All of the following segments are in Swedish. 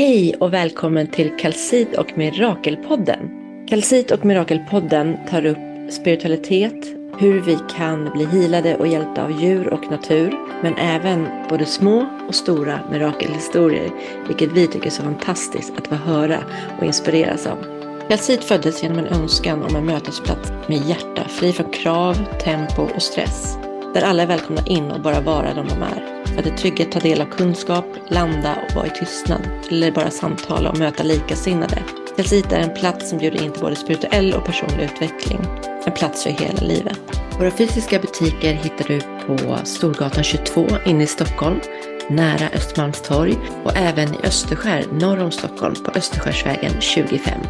Hej och välkommen till Kalsit och Mirakelpodden. Kalsit och Mirakelpodden tar upp spiritualitet, hur vi kan bli hilade och hjälpta av djur och natur, men även både små och stora mirakelhistorier, vilket vi tycker är så fantastiskt att få höra och inspireras av. Kalsit föddes genom en önskan om en mötesplats med hjärta, fri från krav, tempo och stress. Där alla är välkomna in och bara vara de de är. För att i trygghet ta del av kunskap, landa och vara i tystnad. Eller bara samtala och möta likasinnade. Kalsit är en plats som bjuder in till både spirituell och personlig utveckling. En plats för hela livet. Våra fysiska butiker hittar du på Storgatan 22 inne i Stockholm, nära Östermalmstorg och även i Österskär norr om Stockholm på Österskärsvägen 25.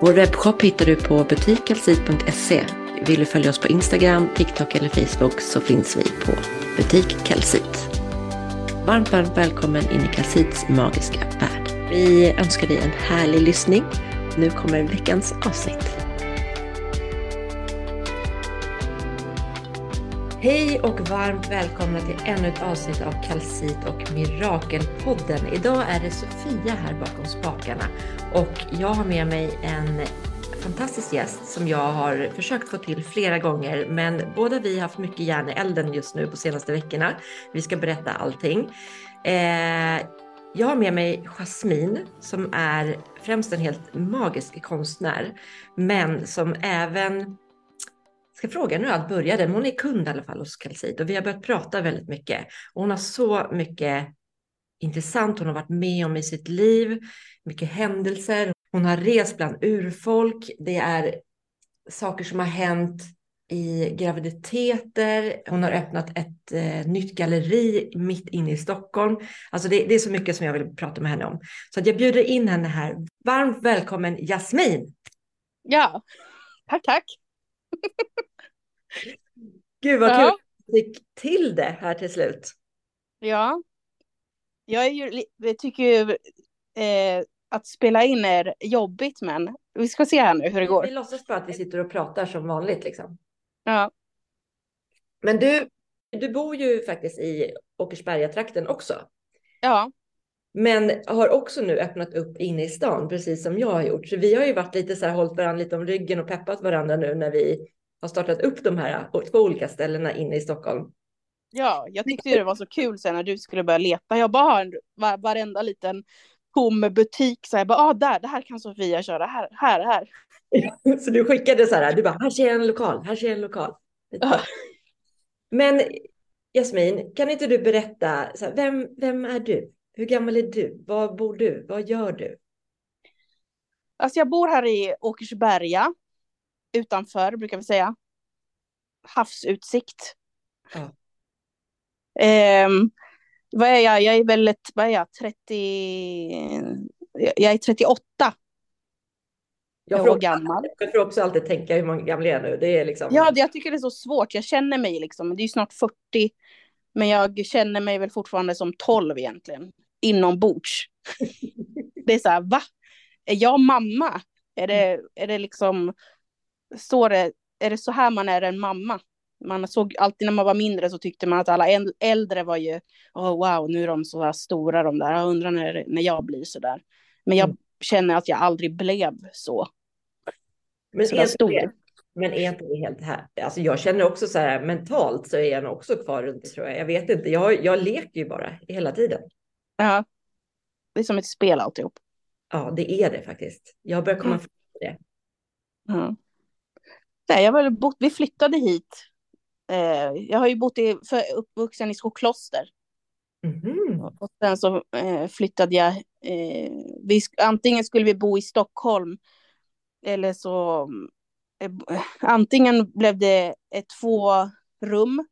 Vår webbshop hittar du på butikkalsit.se vill du följa oss på Instagram, TikTok eller Facebook så finns vi på Butik Kalsit. Varmt, varmt välkommen in i Kalsits magiska värld. Vi önskar dig en härlig lyssning. Nu kommer veckans avsnitt. Hej och varmt välkomna till ännu ett avsnitt av Kalsit och Mirakelpodden. Idag är det Sofia här bakom spakarna och jag har med mig en fantastisk gäst som jag har försökt få till flera gånger, men båda vi har haft mycket järn i elden just nu på senaste veckorna. Vi ska berätta allting. Eh, jag har med mig Jasmine som är främst en helt magisk konstnär, men som även ska fråga nu allt började, men hon är kund i alla fall hos Calcit och vi har börjat prata väldigt mycket. Och hon har så mycket intressant hon har varit med om i sitt liv, mycket händelser. Hon har rest bland urfolk. Det är saker som har hänt i graviditeter. Hon har öppnat ett eh, nytt galleri mitt inne i Stockholm. Alltså det, det, är så mycket som jag vill prata med henne om. Så jag bjuder in henne här. Varmt välkommen Jasmin! Ja, tack tack! Gud vad ja. kul att du fick till det här till slut. Ja, jag, ju, jag tycker ju eh, att spela in är jobbigt, men vi ska se här nu hur det går. Vi låtsas bara att vi sitter och pratar som vanligt liksom. Ja. Men du, du bor ju faktiskt i Åkersberga-trakten också. Ja. Men har också nu öppnat upp inne i stan, precis som jag har gjort. Så vi har ju varit lite så här, hållit varandra lite om ryggen och peppat varandra nu när vi har startat upp de här två olika ställena inne i Stockholm. Ja, jag tyckte det var så kul sen när du skulle börja leta. Jag bara har varenda liten tom butik så jag bara, ah, där, det här kan Sofia köra, här, här, här. så du skickade så här, du bara, här ser jag en lokal, här ser jag en lokal. Ja. Men Jasmin, kan inte du berätta, här, vem, vem är du? Hur gammal är du? Var bor du? Vad gör du? Alltså jag bor här i Åkersberga, utanför brukar vi säga. Havsutsikt. Ja. Um, vad är jag? Jag är väl ett, vad är jag, 30... Jag är 38. Jag får, gammal. jag får också alltid tänka hur många gamla jag är nu. Det är liksom... Ja, jag tycker det är så svårt. Jag känner mig liksom, det är snart 40. Men jag känner mig väl fortfarande som 12 egentligen. Inombords. det är så här, va? Är jag mamma? Är det, är det liksom, så det, är det så här man är en mamma? Man såg alltid när man var mindre så tyckte man att alla äldre var ju, oh, wow, nu är de så här stora de där, jag undrar när, när jag blir så där. Men jag mm. känner att jag aldrig blev så. Men så är, stor. Det, men är inte det helt här? Alltså jag känner också så här mentalt så är jag nog också kvar runt tror jag. Jag vet inte, jag, jag leker ju bara hela tiden. Ja, det är som ett spel alltihop. Ja, det är det faktiskt. Jag börjar komma mm. fram till det. Ja. Nej, jag har bott, vi flyttade hit Eh, jag har ju bott i, för, uppvuxen i Skokloster. Mm. Och sen så eh, flyttade jag. Eh, vi, antingen skulle vi bo i Stockholm eller så eh, antingen blev det ett två rum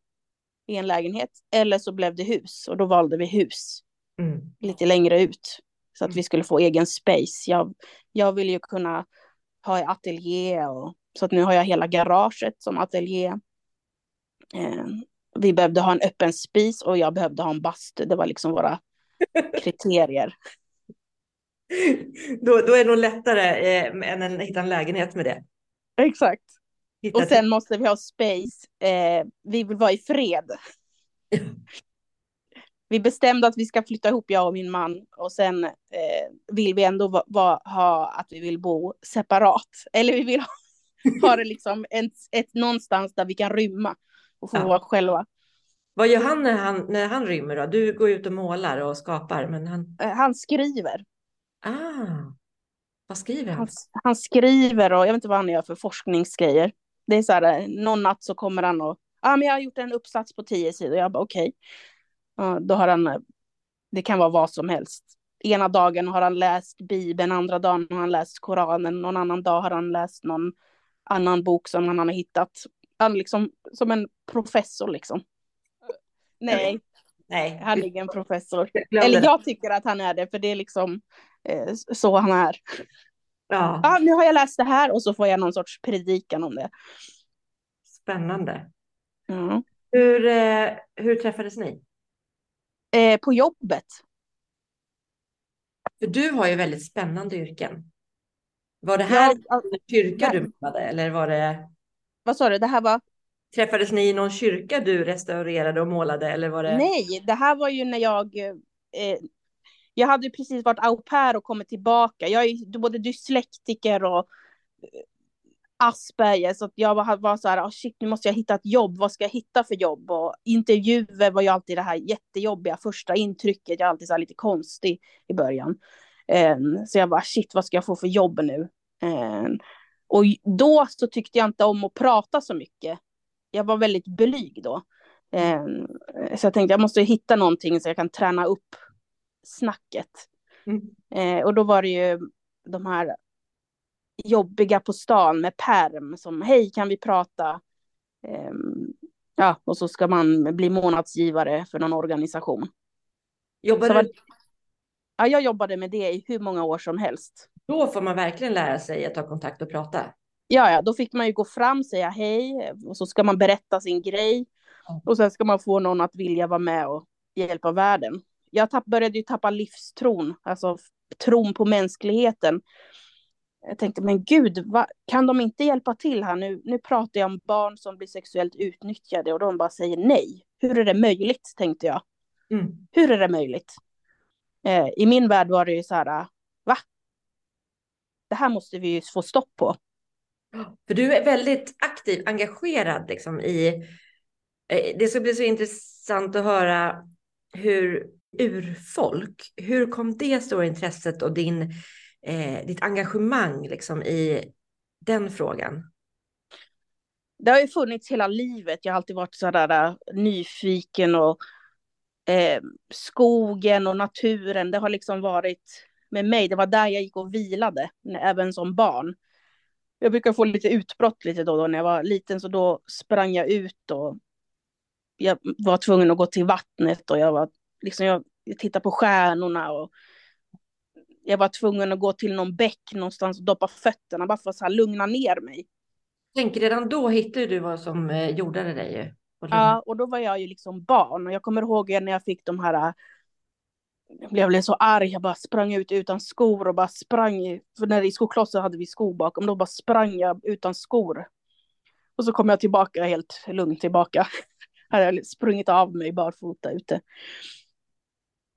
i en lägenhet eller så blev det hus och då valde vi hus mm. lite längre ut så att vi skulle få egen space. Jag, jag vill ju kunna ha ateljé och så att nu har jag hela garaget som ateljé. Eh, vi behövde ha en öppen spis och jag behövde ha en bastu. Det var liksom våra kriterier. Då, då är det nog lättare eh, än att hitta en lägenhet med det. Exakt. Hitta och sen till... måste vi ha space. Eh, vi vill vara i fred. vi bestämde att vi ska flytta ihop, jag och min man. Och sen eh, vill vi ändå va, va, ha att vi vill bo separat. Eller vi vill ha, ha det liksom ett, ett, någonstans där vi kan rymma och få ja. vara själva. Vad gör han när, han när han rymmer då? Du går ut och målar och skapar, men han... Eh, han skriver. Ah, vad skriver han? han? Han skriver och jag vet inte vad han gör för forskningsgrejer. Det är så här, eh, någon natt så kommer han och, ja ah, men jag har gjort en uppsats på tio sidor. Jag bara okej. Okay. då har han, eh, det kan vara vad som helst. Ena dagen har han läst Bibeln, andra dagen har han läst Koranen, någon annan dag har han läst någon annan bok som han har hittat. Han liksom som en professor liksom. Nej, Nej. han är ingen professor. Eller jag tycker att han är det, för det är liksom eh, så han är. Ja. ja, nu har jag läst det här och så får jag någon sorts predikan om det. Spännande. Mm. Hur, eh, hur träffades ni? Eh, på jobbet. För du har ju väldigt spännande yrken. Var det här ja, kyrka du menade eller var det? Vad sa du? Det här var? Träffades ni i någon kyrka du restaurerade och målade eller var det? Nej, det här var ju när jag eh, jag hade precis varit au pair och kommit tillbaka. Jag är både dyslektiker och eh, Asperger, så jag var, var så här, oh shit, nu måste jag hitta ett jobb. Vad ska jag hitta för jobb? Och intervjuer var ju alltid det här jättejobbiga första intrycket. Jag är alltid så lite konstig i början. Um, så jag bara, shit, vad ska jag få för jobb nu? Um, och då så tyckte jag inte om att prata så mycket. Jag var väldigt blyg då. Um, så jag tänkte, jag måste hitta någonting så jag kan träna upp snacket. Mm. Eh, och då var det ju de här jobbiga på stan med perm som hej kan vi prata? Eh, ja, och så ska man bli månadsgivare för någon organisation. Jobbade var, du? Ja, jag jobbade med det i hur många år som helst. Då får man verkligen lära sig att ta kontakt och prata. Ja, ja, då fick man ju gå fram, säga hej och så ska man berätta sin grej. Och sen ska man få någon att vilja vara med och hjälpa världen jag tapp, började ju tappa livstron, alltså tron på mänskligheten. Jag tänkte, men gud, va, kan de inte hjälpa till här nu? Nu pratar jag om barn som blir sexuellt utnyttjade och de bara säger nej. Hur är det möjligt, tänkte jag. Mm. Hur är det möjligt? Eh, I min värld var det ju så här, va? Det här måste vi ju få stopp på. För du är väldigt aktiv, engagerad liksom i... Eh, det ska bli så intressant att höra hur urfolk. Hur kom det stora intresset och din, eh, ditt engagemang liksom i den frågan? Det har ju funnits hela livet. Jag har alltid varit så där äh, nyfiken och eh, skogen och naturen. Det har liksom varit med mig. Det var där jag gick och vilade, även som barn. Jag brukar få lite utbrott lite då, då när jag var liten, så då sprang jag ut och jag var tvungen att gå till vattnet och jag var liksom jag, jag tittade på stjärnorna och jag var tvungen att gå till någon bäck någonstans och doppa fötterna bara för att så här lugna ner mig. Tänk redan då hittade du vad som eh, jordade dig. ju. Ja, och då var jag ju liksom barn och jag kommer ihåg när jag fick de här jag blev så arg, jag bara sprang ut utan skor och bara sprang, för när i skoklossen hade vi skor bakom, då bara sprang jag utan skor. Och så kom jag tillbaka helt lugnt tillbaka. Hade jag sprungit av mig barfota ute.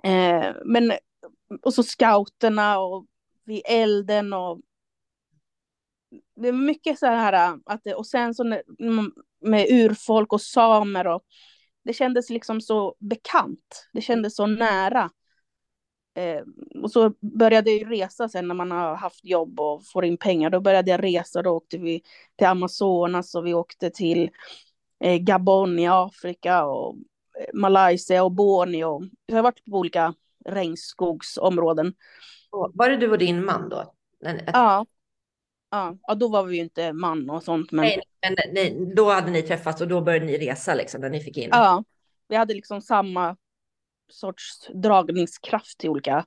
Eh, men, och så scouterna och vid elden och det är mycket så här att det, och sen så med urfolk och samer och det kändes liksom så bekant. Det kändes så nära. Eh, och så började jag resa sen när man har haft jobb och får in pengar. Då började jag resa. Då åkte vi till Amazonas och vi åkte till eh, Gabon i Afrika och Malaysia och Borneo. Jag har varit på olika regnskogsområden. Var det du och din man då? Ja. Ja, ja då var vi ju inte man och sånt. Men... Nej, men nej, då hade ni träffats och då började ni resa liksom när ni fick in. Ja, vi hade liksom samma sorts dragningskraft till olika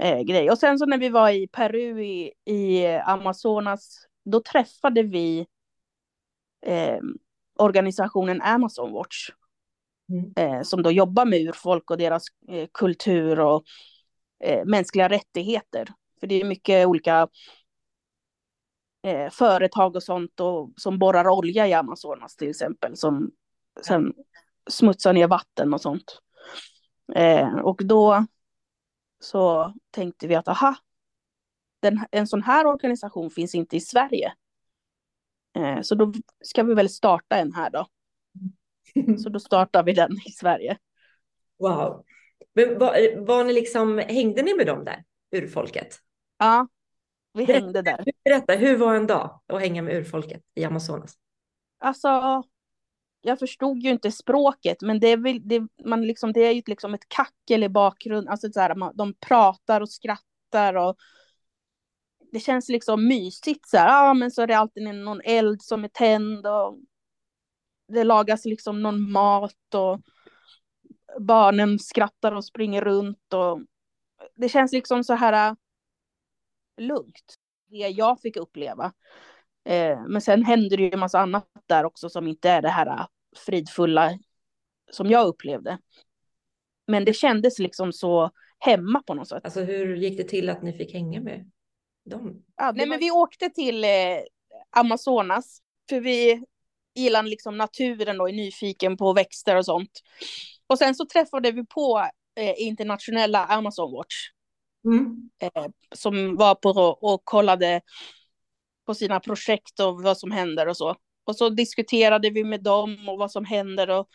eh, grejer. Och sen så när vi var i Peru i, i Amazonas, då träffade vi eh, organisationen Amazon Watch. Mm. Eh, som då jobbar med urfolk och deras eh, kultur och eh, mänskliga rättigheter. För det är mycket olika eh, företag och sånt och, som borrar olja i Amazonas till exempel, som sen smutsar ner vatten och sånt. Eh, och då så tänkte vi att aha, den, en sån här organisation finns inte i Sverige. Eh, så då ska vi väl starta en här då. Så då startar vi den i Sverige. Wow. Men var, var ni liksom, hängde ni med dem där, urfolket? Ja, vi hängde där. Berätta, hur var en dag att hänga med urfolket i Amazonas? Alltså, jag förstod ju inte språket, men det är, väl, det, man liksom, det är ju liksom ett kackel i bakgrunden. Alltså så här, man, de pratar och skrattar och det känns liksom mysigt. Så här. ah, men så är det alltid någon eld som är tänd och det lagas liksom någon mat och barnen skrattar och springer runt och det känns liksom så här äh, lugnt. Det jag fick uppleva. Eh, men sen händer det ju en massa annat där också som inte är det här äh, fridfulla som jag upplevde. Men det kändes liksom så hemma på något sätt. Alltså hur gick det till att ni fick hänga med dem? Ja, Nej, var... men vi åkte till eh, Amazonas för vi gillar liksom naturen och är nyfiken på växter och sånt. Och sen så träffade vi på eh, internationella Amazon Watch. Mm. Eh, som var på och kollade på sina projekt och vad som händer och så. Och så diskuterade vi med dem och vad som händer och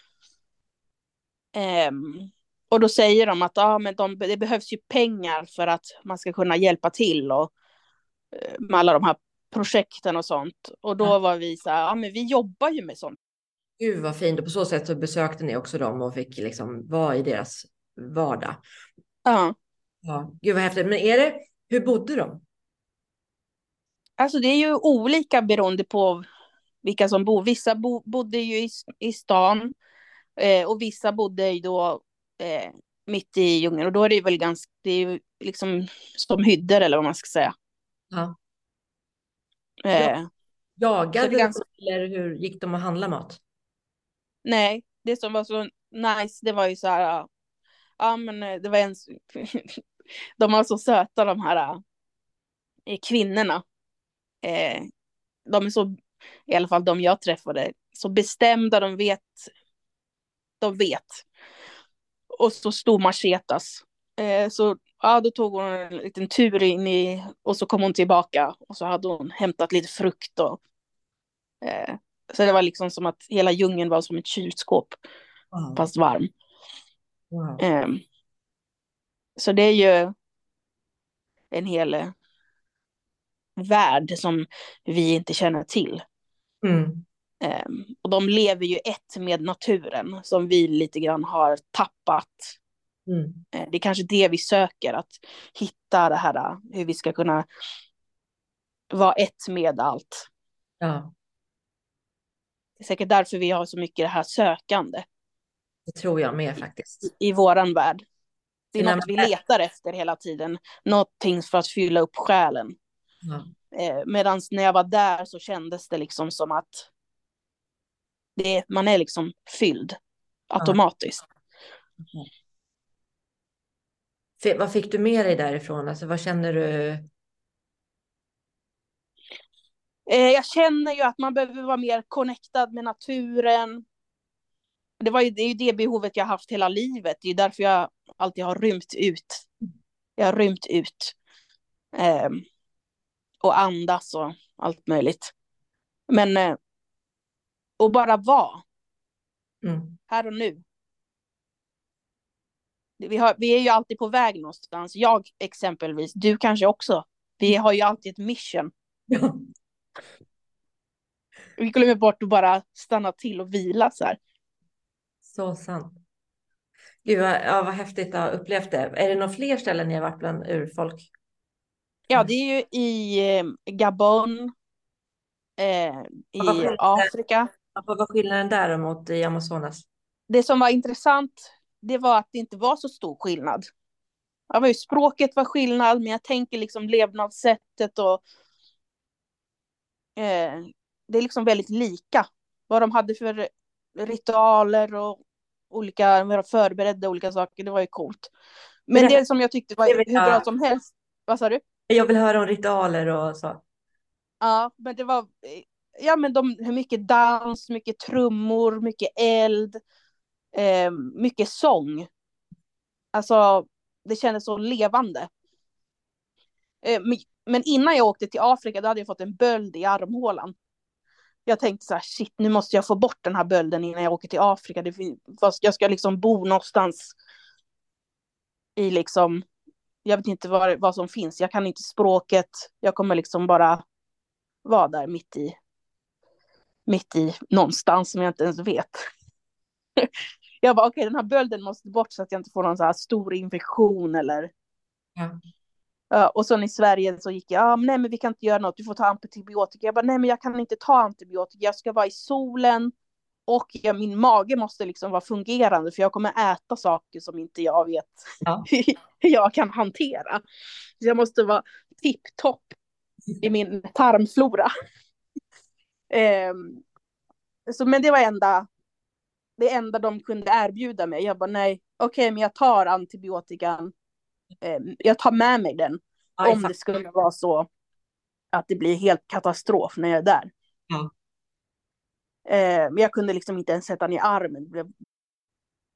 ehm, och då säger de att ah, men de, det behövs ju pengar för att man ska kunna hjälpa till och eh, med alla de här projekten och sånt. Och då var vi så här, ja men vi jobbar ju med sånt. Gud vad fint och på så sätt så besökte ni också dem och fick liksom vara i deras vardag. Ja. Ja, gud vad häftigt. Men är det, hur bodde de? Alltså det är ju olika beroende på vilka som bor. Vissa bo, bodde ju i, i stan eh, och vissa bodde ju då eh, mitt i djungeln och då är det väl ganska, det är ju liksom som hyddor eller vad man ska säga. Ja. Eh, Jagade ganska... eller hur gick de att handla mat? Nej, det som var så nice, det var ju så här, ja men eh, det var en, de var så söta de här eh, kvinnorna. Eh, de är så, i alla fall de jag träffade, så bestämda, de vet, de vet. Och så stod machetas. Eh, så ja, då tog hon en liten tur in i, och så kom hon tillbaka och så hade hon hämtat lite frukt och eh, så det var liksom som att hela djungeln var som ett kylskåp, wow. fast varm. Wow. Eh, så det är ju en hel eh, värld som vi inte känner till. Mm. Eh, och de lever ju ett med naturen som vi lite grann har tappat. Mm. Eh, det är kanske det vi söker, att hitta det här hur vi ska kunna vara ett med allt. Ja. Det är säkert därför vi har så mycket det här sökande. Det tror jag med faktiskt. I, i våran värld. Det är något vi letar efter hela tiden. Någonting för att fylla upp själen. Ja. Eh, Medan när jag var där så kändes det liksom som att det, man är liksom fylld automatiskt. Ja. Vad fick du med dig därifrån? Alltså, vad känner du? Eh, jag känner ju att man behöver vara mer connectad med naturen. Det, var ju, det är ju det behovet jag haft hela livet. Det är därför jag alltid har rymt ut. Jag har rymt ut. Eh, och andas och allt möjligt. Men eh, och bara vara. Mm. Här och nu. Vi, har, vi är ju alltid på väg någonstans. Jag exempelvis, du kanske också. Vi har ju alltid ett mission. Ja. Vi glömmer bort att bara stanna till och vila så här. Så sant. Gud, vad, ja, vad häftigt att ha upplevt det. Är det några fler ställen ni har varit bland urfolk? Ja, det är ju i eh, Gabon, eh, i Afrika. Vad var skillnaden där mot i Amazonas? Det som var intressant, det var att det inte var så stor skillnad. Ja, ju, språket var skillnad, men jag tänker liksom levnadssättet och eh, det är liksom väldigt lika. Vad de hade för ritualer och olika, förberedda olika saker, det var ju coolt. Men det, det som jag tyckte var hur bra som helst, vad sa du? Jag vill höra om ritualer och så. Ja, men det var, ja men de, mycket dans, mycket trummor, mycket eld, eh, mycket sång. Alltså, det kändes så levande. Eh, men innan jag åkte till Afrika, då hade jag fått en böld i armhålan. Jag tänkte så här, shit, nu måste jag få bort den här bölden innan jag åker till Afrika. Det, finns, jag ska liksom bo någonstans i liksom, jag vet inte vad, vad som finns. Jag kan inte språket. Jag kommer liksom bara vara där mitt i, mitt i någonstans som jag inte ens vet. jag bara, okej, okay, den här bölden måste bort så att jag inte får någon så här stor infektion eller ja. Uh, och sen i Sverige så gick jag, ah, nej men vi kan inte göra något, du får ta antibiotika. Jag bara, nej men jag kan inte ta antibiotika, jag ska vara i solen och jag, min mage måste liksom vara fungerande för jag kommer äta saker som inte jag vet ja. hur jag kan hantera. Så jag måste vara tipptopp i min tarmflora. um, så, men det var enda, det enda de kunde erbjuda mig. Jag bara, nej, okej, okay, men jag tar antibiotikan eh, jag tar med mig den. Aj, om det skulle vara så att det blir helt katastrof när jag är där. Ja. Eh, men jag kunde liksom inte ens sätta ner armen.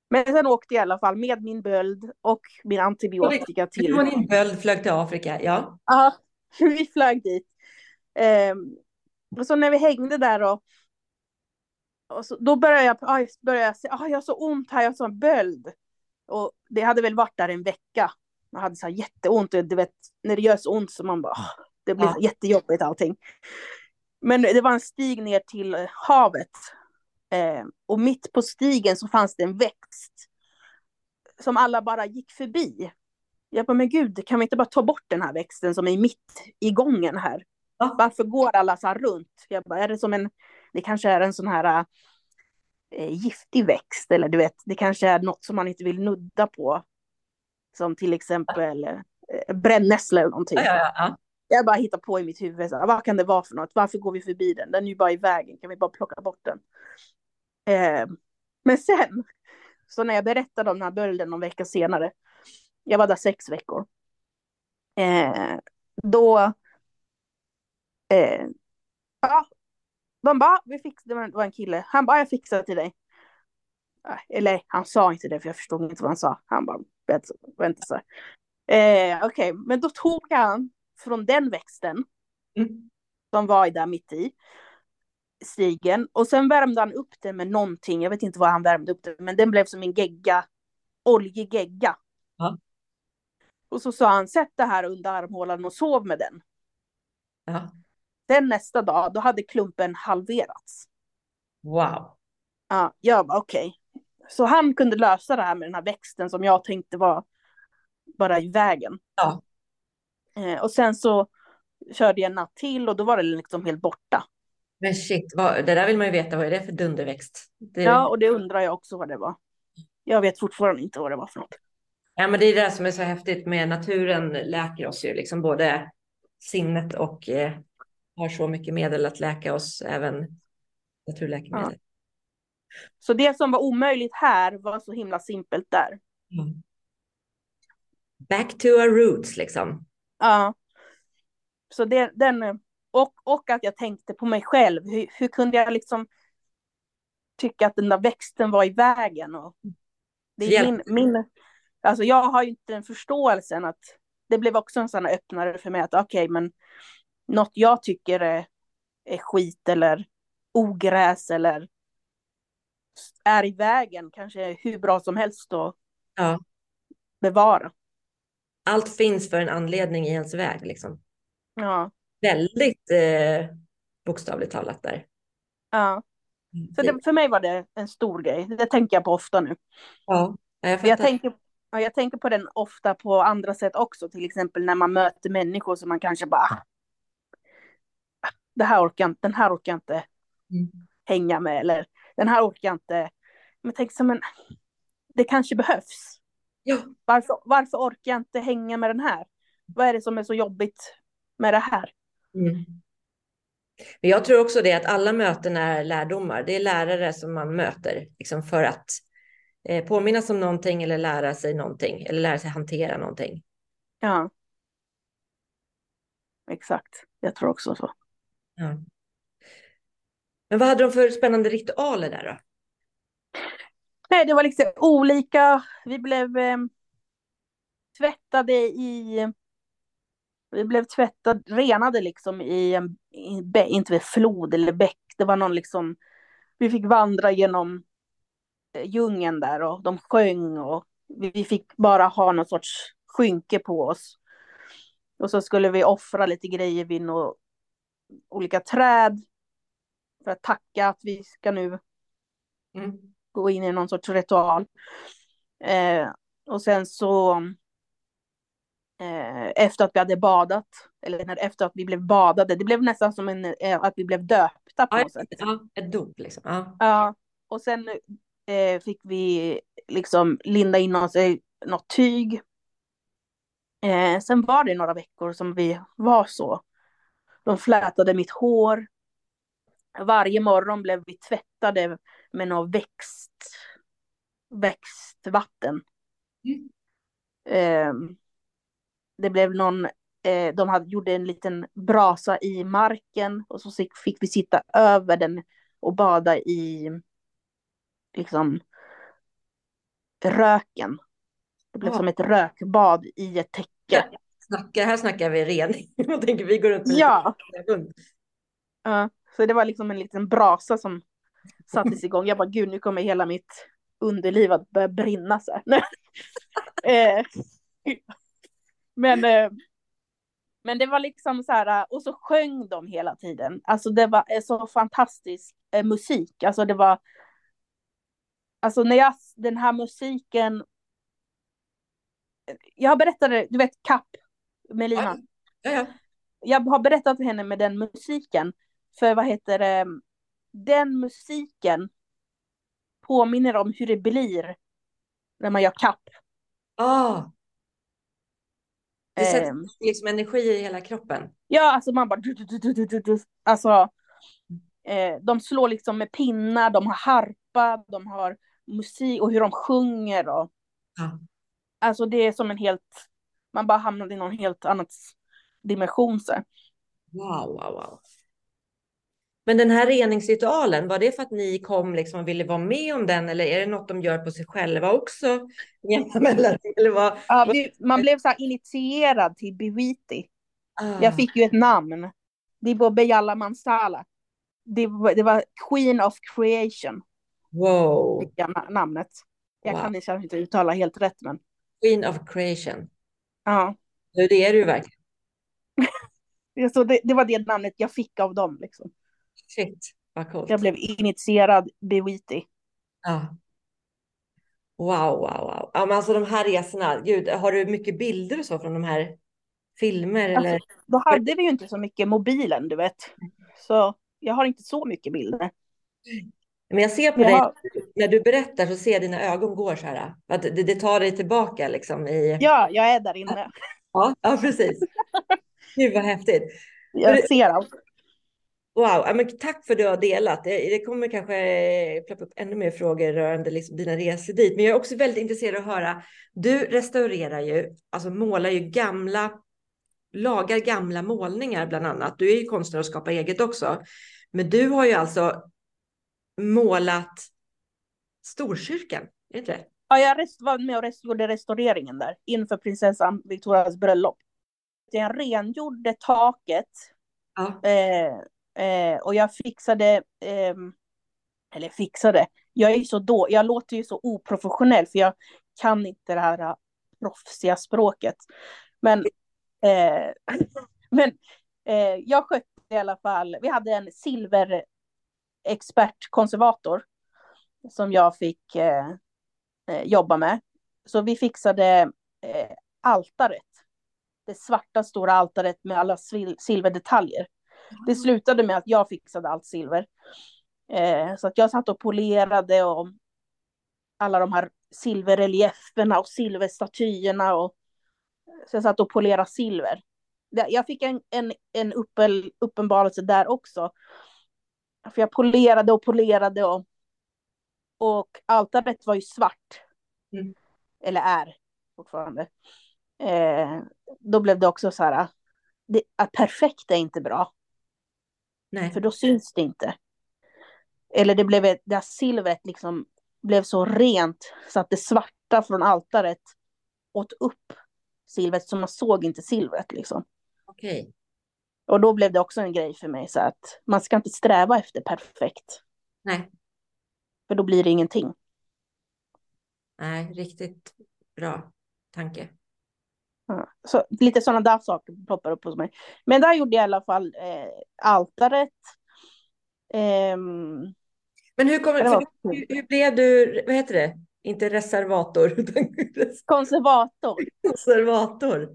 Men sen åkte jag i alla fall med min böld och min antibiotika till... Du och din böld flög till Afrika, ja. Ja, vi flög dit. Eh, och så när vi hängde där och, och så, då började jag, aj, började jag säga, ah, jag har så ont här, jag har sån böld. Och det hade väl varit där en vecka. Man hade så här jätteont, du vet, när det gör så ont så man bara, det blir ja. jättejobbigt allting. Men det var en stig ner till havet. Eh, och mitt på stigen så fanns det en växt. Som alla bara gick förbi. Jag bara, men gud, kan vi inte bara ta bort den här växten som är mitt i gången här? Ja. Varför går alla så här runt? Jag bara, är det som en, det kanske är en sån här eh, giftig växt eller du vet, det kanske är något som man inte vill nudda på. Som till exempel eh, brännässlor eller någonting. Ja, ja, ja. Jag bara hittar på i mitt huvud, så, vad kan det vara för något? Varför går vi förbi den? Den är ju bara i vägen, kan vi bara plocka bort den? Eh, men sen, så när jag berättade om den här bölden någon vecka senare, jag var där sex veckor, eh, då, eh, ja, de bara, vi fix, det var en kille, han bara, jag fixar till dig. Äh, eller han sa inte det, för jag förstod inte vad han sa. Han bara, vänta så. Eh, Okej, okay. men då tog han från den växten mm. som var där mitt i stigen och sen värmde han upp den med någonting. Jag vet inte vad han värmde upp den men den blev som en gegga, oljig gegga. Ja. Och så sa han, sätt det här under armhålan och sov med den. Ja. Sen nästa dag, då hade klumpen halverats. Wow. Ja, jag bara okej. Okay. Så han kunde lösa det här med den här växten som jag tänkte var bara i vägen. Ja. Eh, och sen så körde jag en natt till och då var det liksom helt borta. Men shit, vad, det där vill man ju veta, vad är det för dunderväxt? Det... Ja, och det undrar jag också vad det var. Jag vet fortfarande inte vad det var för något. Ja, men det är det som är så häftigt med naturen läker oss ju, liksom både sinnet och eh, har så mycket medel att läka oss, även naturläkemedel. Ja. Så det som var omöjligt här var så himla simpelt där. Mm. Back to our roots liksom. Ja. Så det, den, och, och att jag tänkte på mig själv. Hur, hur kunde jag liksom tycka att den där växten var i vägen? Och det är min, min, alltså jag har ju inte den förståelsen att det blev också en sån öppnare för mig att okej, okay, men något jag tycker är, är skit eller ogräs eller är i vägen kanske hur bra som helst att ja. bevara. Allt finns för en anledning i ens väg liksom. Ja. Väldigt eh, bokstavligt talat där. Ja. Så det, för mig var det en stor grej. Det tänker jag på ofta nu. Ja, jag, jag tänker, ja, jag tänker på den ofta på andra sätt också. Till exempel när man möter människor som man kanske bara... Ah, det här orkar, den här orkar jag inte mm. Hänga med. Eller den här orkar jag inte. Men tänk så, men det kanske behövs. Ja. Varför, varför orkar jag inte hänga med den här? Vad är det som är så jobbigt med det här? Mm. Men jag tror också det att alla möten är lärdomar. Det är lärare som man möter liksom för att eh, påminnas om någonting eller lära sig någonting eller lära sig hantera någonting. Ja. Exakt, jag tror också så. Ja. Men vad hade de för spännande ritualer där då? Nej, det var liksom olika. Vi blev... Eh, tvättade i... Vi blev tvättade, renade liksom i en, inte vid flod eller bäck, det var någon liksom... Vi fick vandra genom eh, djungeln där och de sjöng och vi fick bara ha någon sorts skynke på oss. Och så skulle vi offra lite grejer vid några olika träd för att tacka att vi ska nu mm. gå in i någon sorts ritual. Eh, och sen så eh, efter att vi hade badat, eller när, efter att vi blev badade, det blev nästan som en, eh, att vi blev döpta på ja, något sätt. Ja, ett dop liksom. Ja. ja och sen eh, fick vi liksom linda in oss i något tyg. Eh, sen var det några veckor som vi var så. De flätade mitt hår. Varje morgon blev vi tvättade med något växt, växtvatten. Mm. Eh, det blev någon, eh, de hade, gjorde en liten brasa i marken och så fick vi sitta över den och bada i liksom röken. Det blev ja. som ett rökbad i ett täcke. Snacka, här snackar vi rening. Jag tänker vi går runt med ja. ja. Så det var liksom en liten brasa som sattes igång. Jag bara, gud nu kommer hela mitt underliv att börja brinna så eh, men, eh, men det var liksom så här, och så sjöng de hela tiden. Alltså det var så fantastisk eh, musik. Alltså det var, alltså när jag, den här musiken, jag det, du vet Kapp, Melina. Ja, ja. Jag har berättat för henne med den musiken. För vad heter det, den musiken påminner om hur det blir när man gör kapp. Ah. Det sätter um, liksom energi i hela kroppen. Ja, alltså man bara... Alltså, eh, de slår liksom med pinnar, de har harpa, de har musik och hur de sjunger. Och, ja. Alltså det är som en helt... Man bara hamnar i någon helt annan dimension. Så. Wow, wow, wow. Men den här reningsritualen, var det för att ni kom liksom och ville vara med om den eller är det något de gör på sig själva också? eller vad? Ja, man blev så initierad till Biwiti. Ah. Jag fick ju ett namn. Det var Bejalla Mansala. Det var, det var Queen of Creation. Wow. namnet. Jag wow. kan kanske inte uttala helt rätt men. Queen of Creation. Ja. Det är du verkligen. Så det, det, var det namnet jag fick av dem. Liksom. Shit, vad coolt. Jag blev initierad Bewiti. Ja. Wow, wow, wow. Ja, men alltså de här resorna, gud, har du mycket bilder och så från de här filmer? Alltså, eller? Då hade vi ju inte så mycket mobilen, du vet. Så jag har inte så mycket bilder. Men jag ser på jag dig, har... när du berättar så ser jag dina ögon går så här. Att det, det tar dig tillbaka liksom i... Ja, jag är där inne. Ja, ja precis. Gud vad häftigt. Jag ser allt. Wow, men tack för att du har delat. Det, kommer kanske ploppa upp ännu mer frågor rörande liksom dina resor dit. Men jag är också väldigt intresserad av att höra. Du restaurerar ju, alltså målar ju gamla, lagar gamla målningar bland annat. Du är ju konstnär och skapar eget också. Men du har ju alltså målat Storkyrkan, är det inte det? Ja, jag var med och gjorde restaureringen där inför prinsessan Victorias bröllop. Jag rengjorde taket. Ja. Eh, Eh, och jag fixade, eh, eller fixade, jag är så då, jag låter ju så oprofessionell för jag kan inte det här äh, proffsiga språket. Men, eh, men eh, jag skötte i alla fall, vi hade en silverexpertkonservator, som jag fick eh, eh jobba med. Så vi fixade eh, altaret, det svarta stora altaret med alla silverdetaljer. Det slutade med att jag fixade allt silver. Eh, så att jag satt och polerade och alla de här silverrelieferna och silverstatyerna. Och, så jag satt och polerade silver. Jag fick en, en, en uppel, uppenbarelse där också. För jag polerade och polerade och, och altaret var ju svart. Mm. Eller är fortfarande. Eh, då blev det också så här, det, perfekt är inte bra. Nej. För då syns det inte. Eller det blev, det här silvret liksom blev så rent så att det svarta från altaret åt upp silvret så man såg inte silvret liksom. Okej. Och då blev det också en grej för mig så att man ska inte sträva efter perfekt. Nej. För då blir det ingenting. Nej, riktigt bra tanke. Ja. Så lite sådana där saker ploppar upp hos mig. Men där gjorde jag i alla fall eh, altaret. Ehm, Men hur, Det för, hur, hur blev du, vad heter det? Inte reservator, utan konservator. konservator.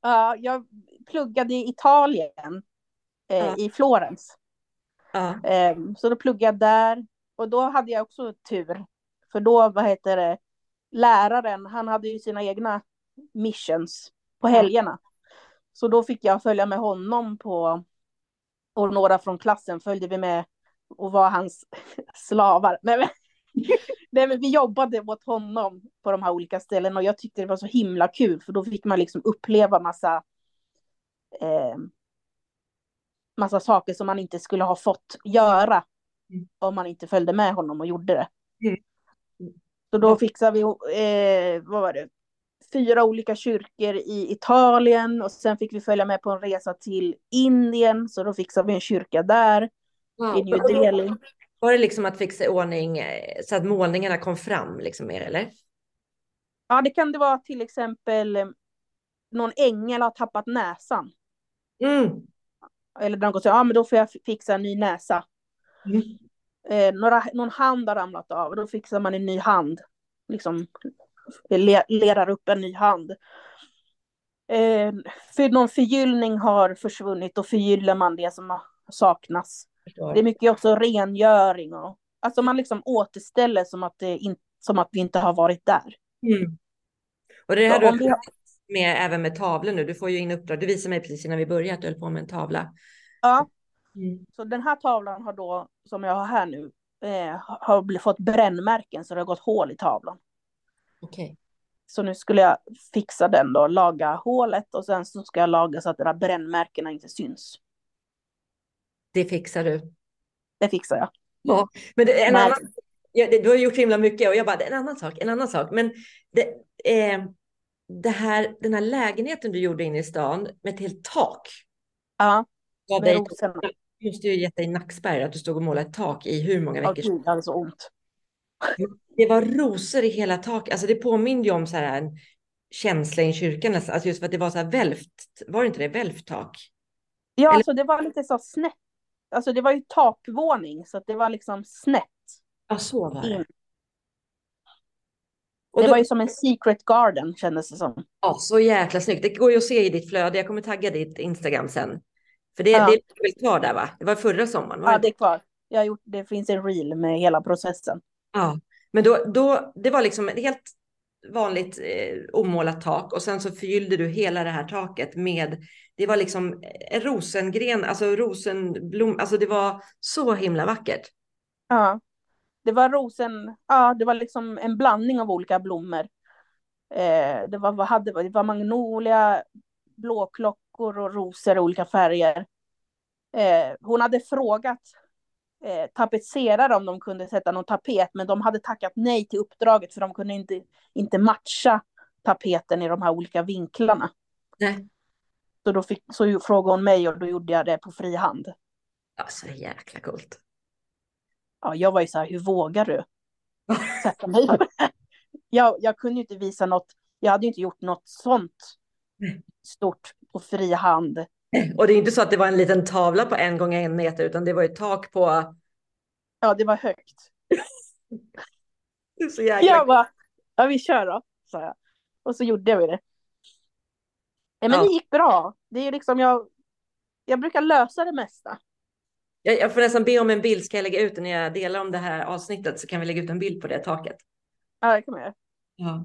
Ja, jag pluggade i Italien, eh, Ja. i Florens. Ja. Ehm, så då pluggade jag där. Och då hade jag också tur. För då, vad heter det, läraren, han hade ju sina egna missions på helgerna. Så då fick jag följa med honom på, och några från klassen följde vi med och var hans slavar. Nej, men, nej, men vi jobbade åt honom på de här olika ställena och jag tyckte det var så himla kul för då fick man liksom uppleva massa eh, massa saker som man inte skulle ha fått göra Mm. om man inte följde med honom och gjorde det. Mm. Så då fixade vi, eh, vad var det, fyra olika kyrkor i Italien och sen fick vi följa med på en resa till Indien, så då fixade vi en kyrka där i New Delhi. Var det liksom att fixa i ordning eh, så att målningarna kom fram liksom mer eller? Ja, det kan det vara till exempel eh, någon ängel har tappat näsan. Mm. Eller någon säger, ja men då får jag fixa en ny näsa. Mm. Eh, några, någon hand har ramlat av, då fixar man en ny hand. Liksom le, lerar upp en ny hand. Eh, för någon förgyllning har försvunnit och förgyller man det som saknas. Det är mycket också rengöring och alltså man liksom återställer som att, det in, som att vi inte har varit där. Mm. Och det här Så du har med även med tavlor nu. Du får ju in uppdrag. Du visade mig precis innan vi började att du höll på med en tavla. Ja, Mm. så den här tavlan har då, som jag har här nu, eh, har fått brännmärken så det har gått hål i tavlan. Okej. Så nu skulle jag fixa den då, laga hålet och sen så ska jag laga så att de där brännmärkena inte syns. Det fixar du. Det fixar jag. Ja, men det, en Nej. annan, ja, det, du har gjort så himla mycket och jag bara, en annan sak, en annan sak. Men det, eh, det här, den här lägenheten du gjorde inne i stan med ett helt tak. Ja, med dig, rosorna. du måste ju gett dig nackspärr att du stod och målade ett tak i hur många veckor gud, jag hade så ont. Det var rosor i hela taket. Alltså det påminde ju om så här en känsla i en kyrka nästan. Alltså just för att det var så här välvt. Var det inte det? Välvt tak? Ja, Eller- alltså det var lite så snett. Alltså det var ju takvåning så att det var liksom snett. Ja, så var det. In. Och det då, var ju som en secret garden kändes det som. ja, så jäkla snyggt. Det går ju att se i ditt flöde. Jag kommer tagga ditt Instagram sen. För det, Ja. det är väl kvar där va? Det var förra sommaren? Var Ja, det? det är kvar. Jag har gjort, det finns en reel med hela processen. ja. Men då, då, det var liksom ett helt vanligt eh, omålat tak och sen så förgyllde du hela det här taket med, det var liksom eh, en rosengren, alltså rosenblom, alltså det var så himla vackert. Ja. Det var rosen, ja det var liksom en blandning av olika blommor. Eh, det, var, vad hade, det var magnolia, blåklockor och rosor i olika färger. Eh, hon hade frågat eh, tapetserare om de kunde sätta någon tapet, men de hade tackat nej till uppdraget för de kunde inte, inte matcha tapeten i de här olika vinklarna. Nej. Så då fick, så frågade hon mig och då gjorde jag det på fri hand. Alltså jäkla coolt. Ja, jag var ju så här, hur vågar du sätta mig på det här? Jag, jag kunde ju inte visa något, jag hade ju inte gjort något sånt stort på fri hand. Och det är inte så att det var en liten tavla på en gång en meter, utan det var ett tak på... Ja, det var högt. Det är så jäkla... Jag bara, ja vi kör då, sa jag. Och så gjorde vi det. Ja, men Ja. det gick bra. Det är liksom, jag, jag brukar lösa det mesta. Jag, jag får nästan be om en bild, ska jag lägga ut den när jag delar om det här avsnittet så kan vi lägga ut en bild på det taket. Ja, det kan man göra. Ja.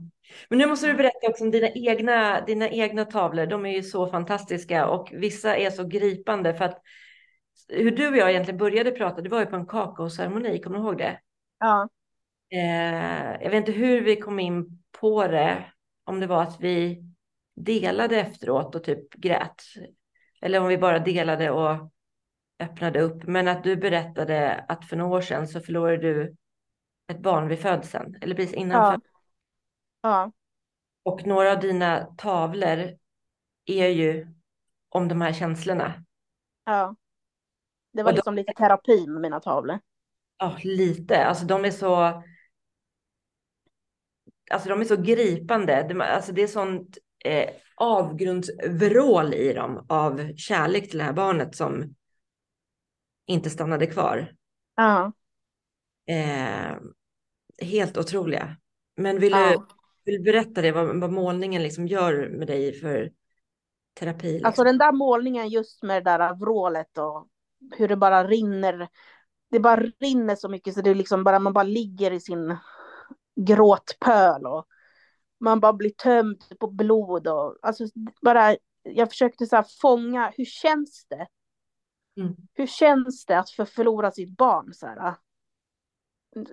Men nu måste du berätta också om dina egna, dina egna tavlor. De är ju så fantastiska och vissa är så gripande för att hur du och jag egentligen började prata, det var ju på en kakaoceremoni, kommer du ihåg det? Ja, Eh, jag vet inte hur vi kom in på det, om det var att vi delade efteråt och typ grät. Eller om vi bara delade och öppnade upp. Men att du berättade att för några år sedan så förlorade du ett barn vid födseln. Eller precis innan Ja. födseln. Ja. Och några av dina tavlor är ju om de här känslorna. Ja. Det var Och de- liksom lite terapi med mina tavlor. Ja, lite. Alltså de är så... Alltså de är så gripande. De, alltså det är sånt eh, avgrundsvrål i dem av kärlek till det här barnet som inte stannade kvar. Ja. Eh, helt otroliga. Men vill du, ja. Vill du berätta det, vad, vad målningen liksom gör med dig för terapi? Liksom? Alltså den där målningen just med det där vrålet och hur det bara rinner. Det bara rinner så mycket så det är liksom bara, man bara ligger i sin gråtpöl och man bara blir tömd på blod och alltså bara jag försökte så här fånga hur känns det? Mm. Hur känns det att för förlora sitt barn så här?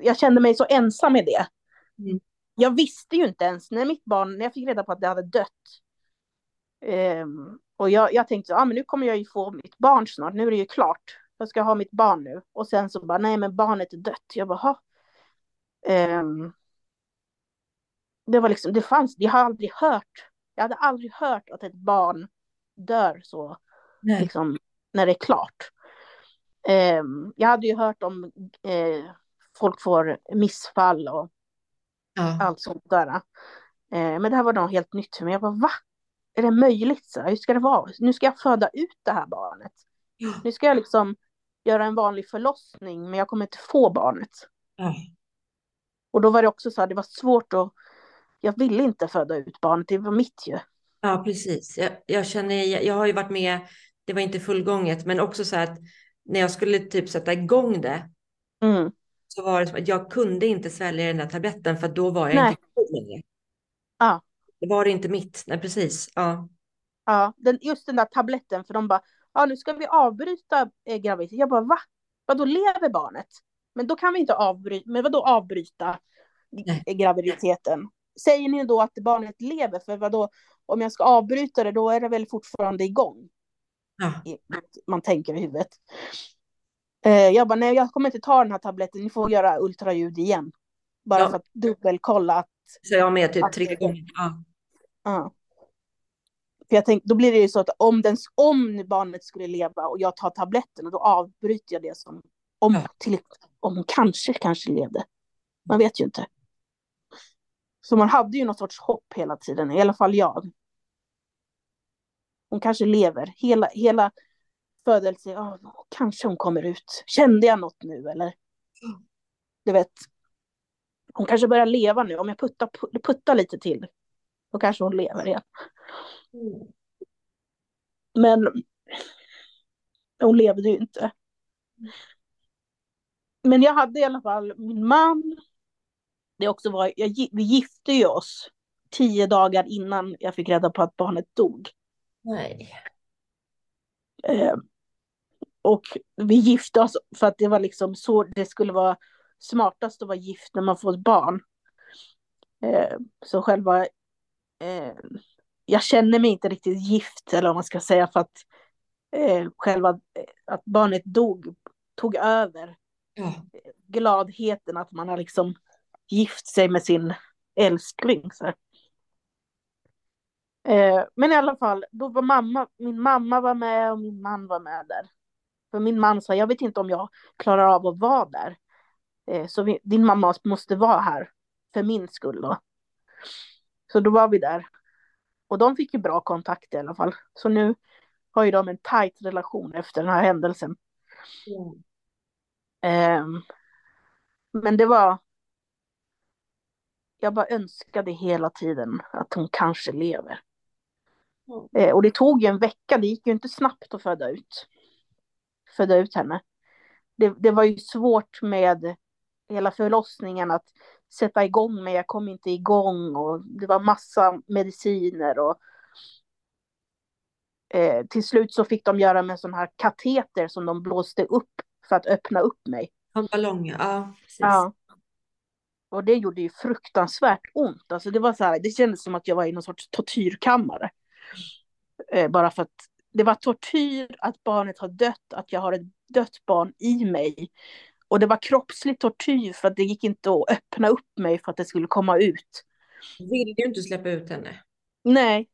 Jag kände mig så ensam med det. Mm. Jag visste ju inte ens när mitt barn, när jag fick reda på att det hade dött. Um, och jag, jag tänkte så, ah, men nu kommer jag ju få mitt barn snart, nu är det ju klart. Jag ska ha mitt barn nu. Och sen så bara, nej men barnet är dött. Jag bara, ha. Um, det var liksom, det fanns, jag har aldrig hört, jag hade aldrig hört att ett barn dör så, Nej. liksom, när det är klart. Um, jag hade ju hört om uh, folk får missfall och Ja. allt sånt där. Uh, men det här var något helt nytt för mig. Jag bara, va? Är det möjligt? Så? Hur ska det vara? Nu ska jag föda ut det här barnet. Ja. Nu ska jag liksom göra en vanlig förlossning, men jag kommer inte få barnet. Ja. Och då var det också så här, det var svårt att, jag ville inte föda ut barnet, det var mitt ju. Ja, precis. Jag, jag känner, jag, jag har ju varit med, det var inte fullgånget, men också så här att när jag skulle typ sätta igång det Mm. Så var det som att jag kunde inte svälja den där tabletten för då var jag Nej. inte kul längre. Ja. Det var inte mitt. Nej, precis. Ja. Ja, den, just den där tabletten, för de bara, ja nu ska vi avbryta eh, graviditeten. Jag bara, va? Vadå lever barnet? Men då kan vi inte avbryta, men vadå avbryta Nej. eh, graviditeten? Säger ni då att barnet lever? För vadå, om jag ska avbryta det, då är det väl fortfarande igång? Ja. man tänker i huvudet. Eh, jag bara, nej jag kommer inte ta den här tabletten, ni får göra ultraljud igen. Bara Ja. för att dubbelkolla att, Så jag med typ tre gånger. Ja. ja. För jag tänkte, då blir det ju så att om, den, om barnet skulle leva och jag tar tabletten, och då avbryter jag det som, om, Ja. till, om hon kanske, kanske levde. Man vet ju inte. Så man hade ju något sorts hopp hela tiden, i alla fall jag. Hon kanske lever. Hela, hela födelse, ja, kanske hon kommer ut. Kände jag något nu eller? Du vet. Hon kanske börjar leva nu. Om jag puttar, puttar lite till. Då kanske hon lever igen. Men hon levde ju inte. Men jag hade i alla fall min man. Det också var, jag, vi gifte ju oss tio dagar innan jag fick reda på att barnet dog. Nej. Eh, och vi gifte oss för att det var liksom så det skulle vara smartast att vara gift när man får ett barn. Eh, så själva, eh, jag känner mig inte riktigt gift eller vad man ska säga för att eh, själva eh, att barnet dog tog över Ja. gladheten att man har liksom gift sig med sin älskling. Så. Eh, men i alla fall, då var mamma, min mamma var med och min man var med där. För min man sa, jag vet inte om jag klarar av att vara där. Eh, så din mamma måste vara här för min skull då. Så då var vi där. Och de fick ju bra kontakt i alla fall. Så nu har ju de en tajt relation efter den här händelsen. Ehm, men det var... Jag bara önskade hela tiden att hon kanske lever. Mm. Eh, och det tog ju en vecka, det gick ju inte snabbt att föda ut. Föda ut henne. Det, det var ju svårt med hela förlossningen att sätta igång med, jag kom inte igång och det var massa mediciner och eh, till slut så fick de göra med sån här kateter som de blåste upp för att öppna upp mig. En ballong, ja. Precis. Ja. Och det gjorde ju fruktansvärt ont. Alltså det var så här, det kändes som att jag var i någon sorts tortyrkammare. Eh, bara för att det var tortyr att barnet har dött, att jag har ett dött barn i mig. Och det var kroppslig tortyr för att det gick inte att öppna upp mig för att det skulle komma ut. Vill ju inte släppa ut henne. Nej,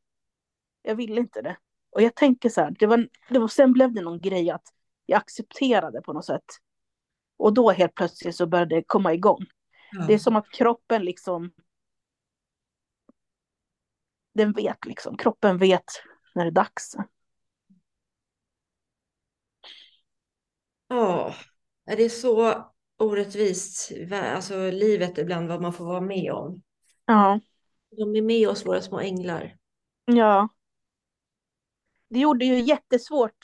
jag ville inte det. Och jag tänker så här, det var, det var, sen blev det någon grej att jag accepterade på något sätt. Och då helt plötsligt så började det komma igång. Ja. Det är som att kroppen liksom... Den vet liksom, kroppen vet när det är dags. Ja, det är så orättvist, alltså livet ibland, vad man får vara med om. Ja. De är med oss, våra små änglar. Ja. Det gjorde ju jättesvårt.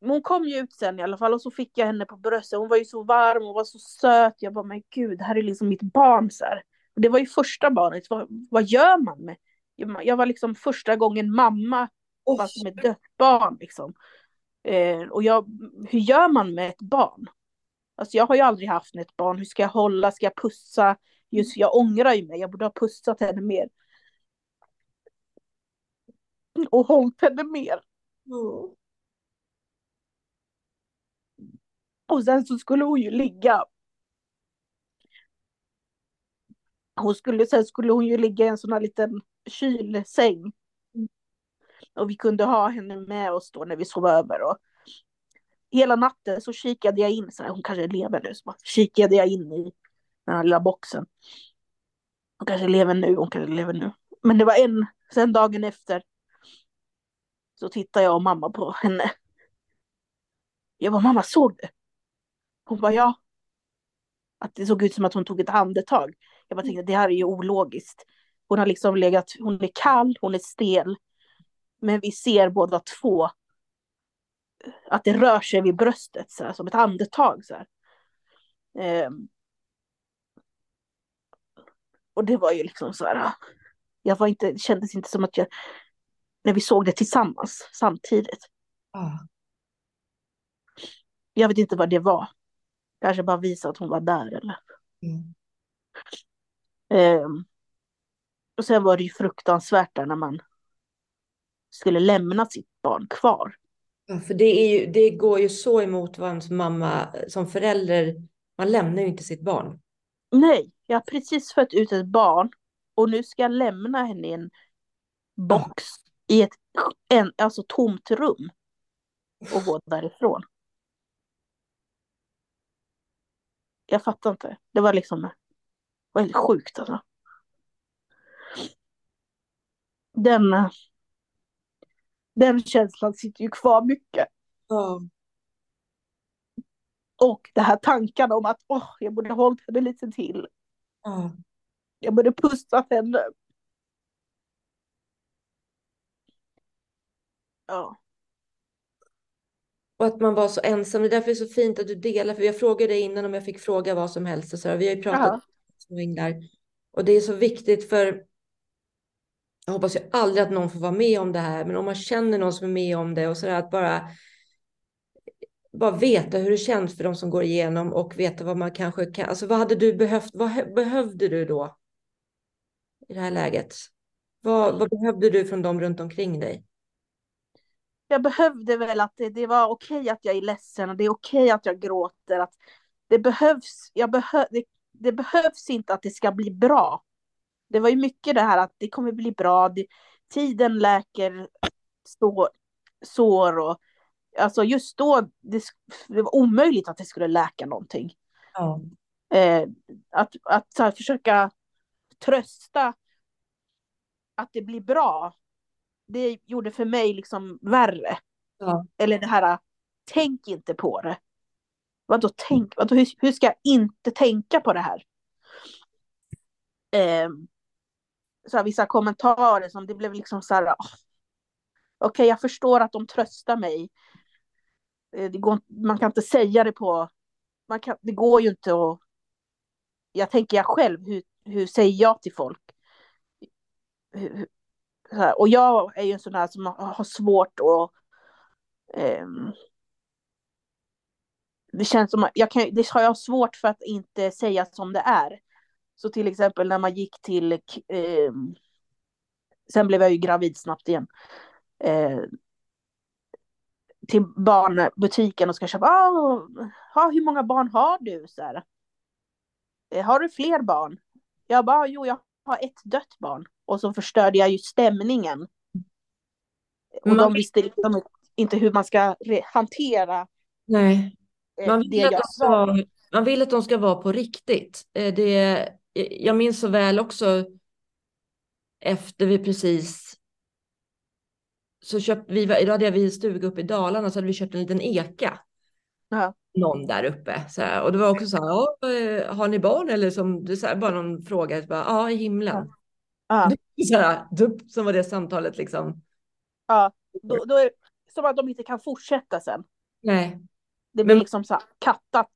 Men hon kom ju ut sen i alla fall och så fick jag henne på bröstet. Hon var ju så varm och var så söt. Jag bara, men gud, det här är liksom mitt barn så här. Och det var ju första barnet. Vad, vad gör man med? Jag var liksom första gången mamma, Oh. fast med dött barn liksom. Eh, och jag, hur gör man med ett barn? Alltså jag har ju aldrig haft ett barn. Hur ska jag hålla? Ska jag pussa? Just jag ångrar ju mig. Jag borde ha pussat henne mer. Och hållit henne mer. Oh. Och sen så skulle hon ju ligga. Hon skulle, sen skulle hon ju ligga i en sån här liten kylsäng. Och vi kunde ha henne med oss då när vi sov över. Och hela natten så kikade jag in, så här, hon kanske lever nu, så bara kikade jag in i den här lilla boxen. Hon kanske lever nu, hon kanske lever nu. Men det var en, sen dagen efter så tittade jag och mamma på henne. Jag bara, mamma såg du? Hon bara, ja. Att det såg ut som att hon tog ett andetag. Jag bara tänkte, det här är ju ologiskt. Hon har liksom legat, hon är kall, hon är stel. Men vi ser båda två att det rör sig vid bröstet, så här, som ett andetag. Så. Ehm. Och det var ju liksom så här, jag var inte, det kändes inte som att jag, när vi såg det tillsammans samtidigt. Ah. Jag vet inte vad det var. Kanske bara visa att hon var där eller. Mm. Ehm. Och sen var det ju fruktansvärt där när man skulle lämna sitt barn kvar. Ja, för det, är ju, det går ju så emot vad ens mamma som förälder, man lämnar ju inte sitt barn. Nej, jag har precis fött ut ett barn och nu ska jag lämna henne i en box i ett en, alltså tomt rum och gå därifrån. Jag fattar inte. Det var liksom det var helt sjukt alltså. Den, den känslan sitter ju kvar mycket. Ja. Och det här tankarna om att åh, jag borde hållit henne lite till. Ja. Jag borde pussat henne. Ja. Och att man var så ensam. Det är därför det är så fint att du delar. För jag frågade dig innan om jag fick fråga vad som helst. Och så här. Vi har ju pratat om små änglar. Och det är så viktigt för jag hoppas ju aldrig att någon får vara med om det här. Men om man känner någon som är med om det och så där att bara bara veta hur det känns för de som går igenom och veta vad man kanske kan. Alltså vad hade du behövt? Vad behövde du då? I det här läget? Vad, vad behövde du från dem runt omkring dig? Jag behövde väl att det, det var okej att jag är ledsen och det är okej att jag gråter. Att det, behövs, jag behö, det, det behövs inte att det ska bli bra. Det var ju mycket det här att det kommer bli bra. Det, tiden läker sår, sår och alltså just då det, det var omöjligt att det skulle läka någonting. Ja. Eh, att att så här, försöka trösta att det blir bra. Det gjorde för mig liksom värre. Ja. Eller det här, tänk inte på det. Vadå tänk? Vadå, hur, hur ska jag inte tänka på det här? Eh, så här, vissa kommentarer som det blev liksom så här. oh, Okej, jag förstår att de tröstar mig. Eh, det går, man kan inte säga det på... Man kan, det går ju inte att... Jag tänker jag själv, hur, hur säger jag till folk? Hur, så här, och jag är ju en sån här som har svårt att... ehm, det känns som att jag kan, det har jag svårt för att inte säga som det är. Så till exempel när man gick till, eh, sen blev jag ju gravid snabbt igen. Eh, till barnbutiken och ska köpa, ah, hur många barn har du? Så här. Eh, har du fler barn? Jag bara, jo jag ha ett dött barn. Och så förstörde jag ju stämningen. Och Man de visste liksom inte hur man ska hantera Nej. eh, Man det vill, att jag de sa. ska, man vill att de ska vara på riktigt. Eh, Det, jag minns så väl också efter vi precis så köpte vi, då hade vi stuga uppe i Dalarna så hade vi köpt en liten eka. Ja. Någon där uppe. Så här, och det var också så här, ja, eh, har ni barn eller som, det så här, bara någon fråga, bara, ja i himlen. Ja, Så här, dupp, som var det samtalet liksom. ja. Då, då är som att de inte kan fortsätta sen. Nej, Det blir Men- liksom så här kattat.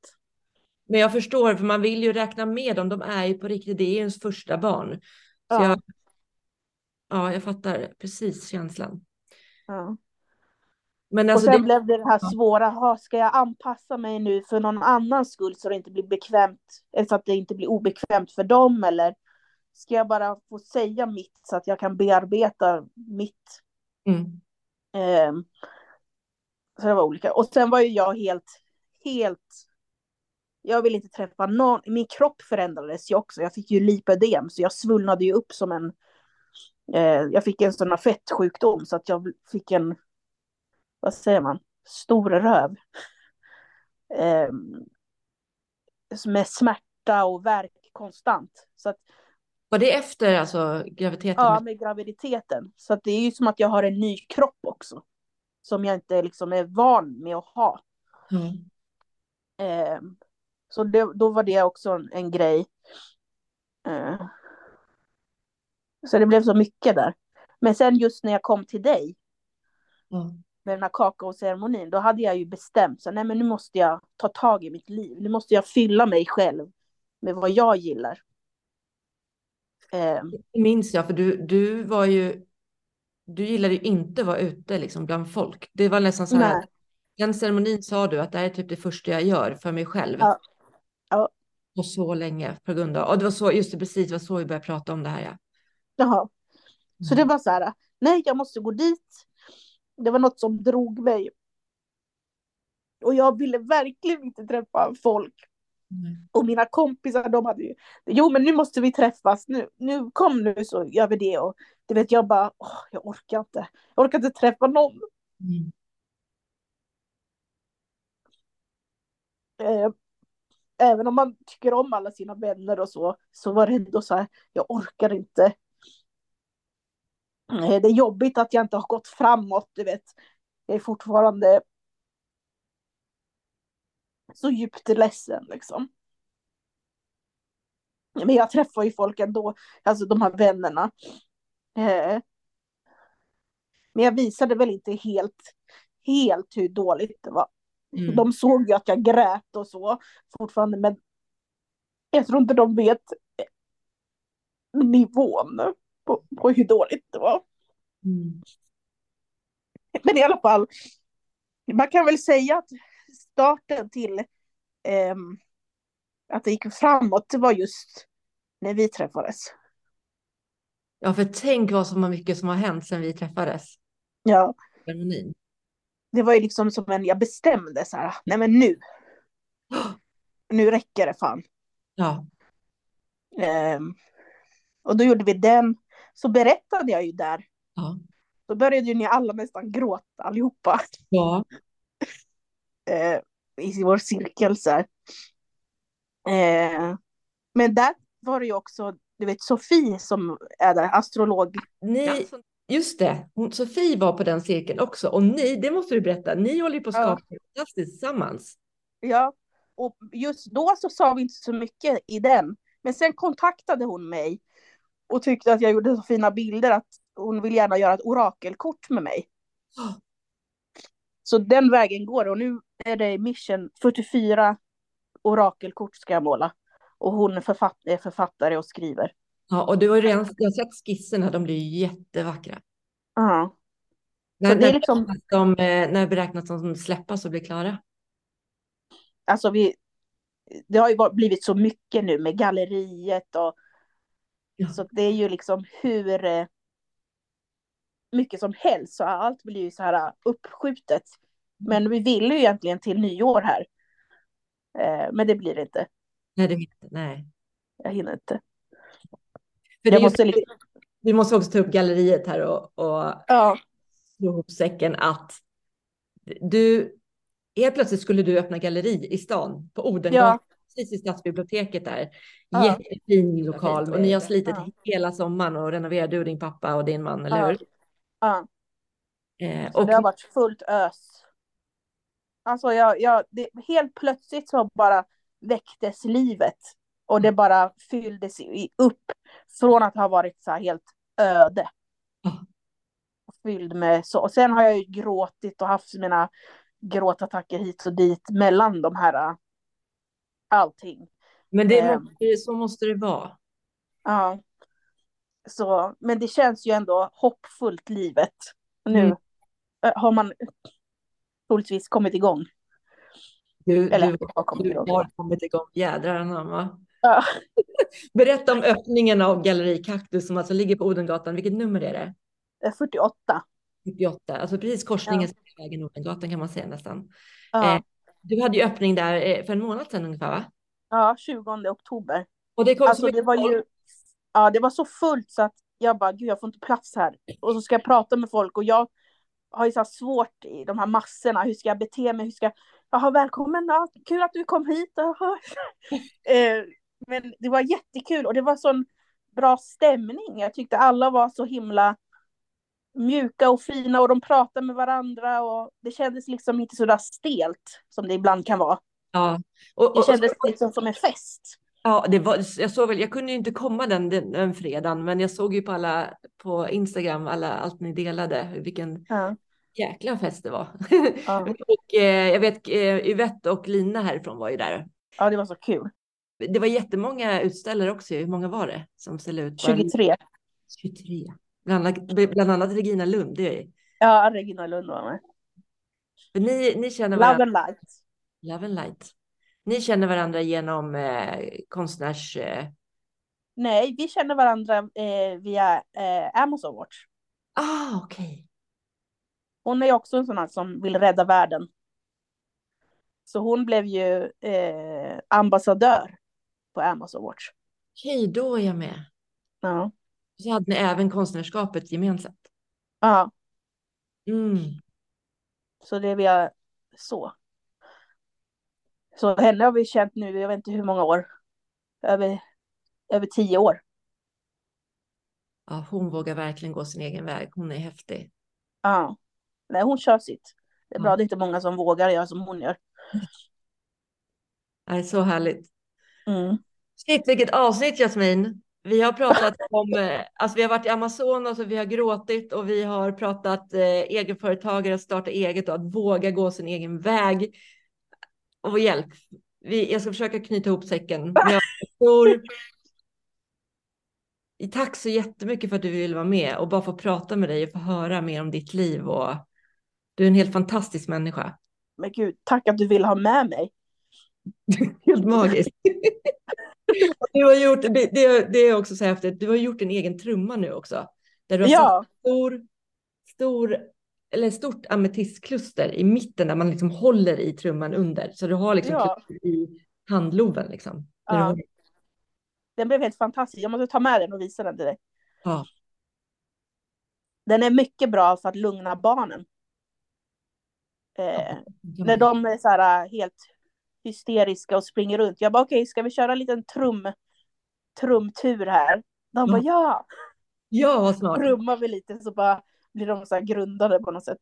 Men jag förstår för man vill ju räkna med dem, de är ju på riktigt, det är ens första barn. Så Ja. jag, ja, jag fattar precis känslan. Ja. Men Och alltså sen det, blev det det här svåra, ha, ska jag anpassa mig nu för någon annans skull så det inte blir bekvämt, eller så att det inte blir obekvämt för dem eller ska jag bara få säga mitt så att jag kan bearbeta mitt. mm, ehm, så det var olika. Och sen var ju jag helt, helt, jag vill inte träffa någon, min kropp förändrades ju också, jag fick ju lipödem så jag svullnade ju upp som en, eh, jag fick en sån här fettsjukdom så att jag fick en, vad säger man, stor röv. Eh, med smärta och värk konstant. Så att, var det efter alltså graviditeten? ja, med graviditeten. Så att det är ju som att jag har en ny kropp också. Som jag inte liksom är van med att ha. Ja. Eh, så det, då var det också en, en grej. Eh, så det blev så mycket där. Men sen just när jag kom till dig Ja. med den här kakaoceremonin, då hade jag ju bestämt så nej men nu måste jag ta tag i mitt liv. Nu måste jag fylla mig själv med vad jag gillar. Eh, Det minns jag, för du, du var ju, du gillade ju inte att vara ute liksom bland folk. Det var nästan så här, Nej. den ceremonin sa du att det här är typ det första jag gör för mig själv. Ja. Och så länge på grund av, och det var så, just det precis, det var så vi började prata om det här ja. Jaha. Så det var så här, nej jag måste gå dit. Det var något som drog mig. Och jag ville verkligen inte träffa folk. Mm. Och mina kompisar de hade ju, jo men nu måste vi träffas, nu, nu kom nu så gör vi det. Och du vet jag bara, åh, jag orkar inte. Jag orkar inte träffa någon. Mm. Även om man tycker om alla sina vänner och så, så var det ändå så här, jag orkar inte. Eh, det är jobbigt att jag inte har gått framåt, du vet. Jag är fortfarande så djupt ledsen liksom. Men jag träffar ju folk ändå, alltså de här vännerna. Eh, men jag visade väl inte helt, helt hur dåligt det var. Mm. De såg ju att jag grät och så fortfarande, men jag tror inte de vet nivån på, på hur dåligt det var. Mm. Men i alla fall, man kan väl säga att starten till ehm, att det gick framåt, det var just när vi träffades. Ja, för tänk vad så mycket som har hänt sedan vi träffades. Ja, Ceremonin. Det var ju liksom som en, jag bestämde så här, nej men nu, nu räcker det fan. Ja, Ehm, och då gjorde vi den, så berättade jag ju där. ja, Då började ju ni alla nästan gråta allihopa ja. eh, i vår cirkel så här. Eh, men där var det ju också, du vet Sofie som är där, astrolog. Ni, just det, Sofie var på den cirkeln också. Och ni, det måste du berätta, ni håller ju på att Ja. skapa något fantastiskt tillsammans. Ja, och just då så sa vi inte så mycket i den. Men sen kontaktade hon mig och tyckte att jag gjorde så fina bilder att hon vill gärna göra ett orakelkort med mig. Ja. Så den vägen går och nu är det mission 44 orakelkort ska jag måla. Och hon är, författ är författare och skriver. Ja, och du har ju redan jag har sett skisserna, de blir jättevackra. Ja, När, det är liksom- de, eh, när beräknas de släppas och bli klara? alltså vi, det har ju blivit så mycket nu med galleriet och Ja. så det är ju liksom hur eh, mycket som helst så allt blir ju så här uppskjutet. Men vi ville ju egentligen till nyår här. Eh, men det blir det inte. Nej, det vet jag, nej. Jag hinner inte. För det måste ju, liksom, vi måste också ta upp galleriet här och, och ja, slå ihop säcken att du, helt plötsligt skulle du öppna galleri i stan på Odengatan, precis i stadsbiblioteket där. Ja. Jättefin lokal och ni har slitit Ja. hela sommaren och renoverat, du och din pappa och din man, eller Ja. hur? ja. Eh, Så och det har varit fullt ös. Alltså jag, jag, det, helt plötsligt så bara väcktes livet. Och det bara fylldes upp från att ha varit så här helt öde. Ja. Fylld med så. Och sen har jag ju gråtit och haft mina gråtattacker hit och dit mellan de här äh, allting. men det måste, så måste det vara. Ja. Så, men det känns ju ändå hoppfullt livet. Nu Mm. har man troligtvis kommit igång. Du, Eller du, har kommit du igång. har kommit igång, jädrar anamma. Ja. Berätta om öppningen av Galleri Kaktus som alltså ligger på Odengatan. Vilket nummer är det? Det är 48. 78, alltså precis korsningen Ja. vägen Odengatan kan man säga nästan. Ja, Eh, Du hade ju öppning där eh, för en månad sedan ungefär va? ja 20 oktober. Och det kom Alltså så det var ju, ja det var så fullt så att jag bara, gud jag får inte plats här. Och så ska jag prata med folk och jag har ju så svårt i de här massorna, hur ska jag bete mig, hur ska jag, jaha välkommen, ja, kul att du kom hit. Eh, men det var jättekul och det var sån bra stämning. Jag tyckte alla var så himla mjuka och fina och de pratade med varandra och det kändes liksom inte så där stelt som det ibland kan vara. Ja, och, Det och, kändes liksom som en fest. ja det var, jag såg väl, jag kunde ju inte komma den, den, den fredagen, men jag såg ju på alla, på Instagram, alla, allt ni delade, vilken Ja. jäkla fest det var. Ja. och eh, jag vet, eh, Yvette och Lina härifrån var ju där. ja, det var så kul. Det var jättemånga utställare också, hur många var det som ställde ut? 23. 23. Bland, annat- bland annat Regina Lund, det är Ja, Regina Lund var med. ni, ni känner Love varandra, and light. Love and Light. Ni känner varandra genom eh, konstnärs... Eh, Nej, vi känner varandra eh, via eh, Amazon Watch. ah, okej. Hon är också en sån här som vill rädda världen. Så hon blev ju eh, ambassadör på Amazon Watch. Okej, då är jag med. Ja. Så hade ni även konstnärskapet gemensamt. ja, Mm. så det är via så. Så henne har vi känt nu, jag vet inte hur många år. Över, över tio år. Ja, hon vågar verkligen gå sin egen väg. Hon är häftig. Ja. Nej, hon kör sitt. Det är bra, Ja. det är inte många som vågar göra som hon gör. Det är så härligt. Mm. Shit, vilket avsnitt Jasmin. Vi har pratat om, eh, alltså vi har varit i Amazonas och vi har gråtit och vi har pratat eh, egenföretagare, att starta eget och att våga gå sin egen väg. Och hjälp, vi, jag ska försöka knyta ihop säcken. Jag tror... Tack så jättemycket för att du vill vara med och bara få prata med dig och få höra mer om ditt liv. Och du är en helt fantastisk människa. Men gud, tack att du vill ha med mig. Helt magiskt. Du har gjort, det, det, är också så häftigt, du har gjort en egen trumma nu också. Där du har Ja, stor, stor, eller stort ametistkluster i mitten där man liksom håller i trumman under. Så du har liksom Ja. i handloven liksom. Ja. håller- den blev helt fantastisk. Jag måste ta med den och visa den till dig. Ja. Den är mycket bra för att lugna barnen. Eh, när de är så här äh, helt hysteriska och springer runt. Jag bara okej, ska vi köra en liten trum, trumtur här? De bara ja, Ja, vad smart. trummar vi lite så bara blir de så här grundade på något sätt.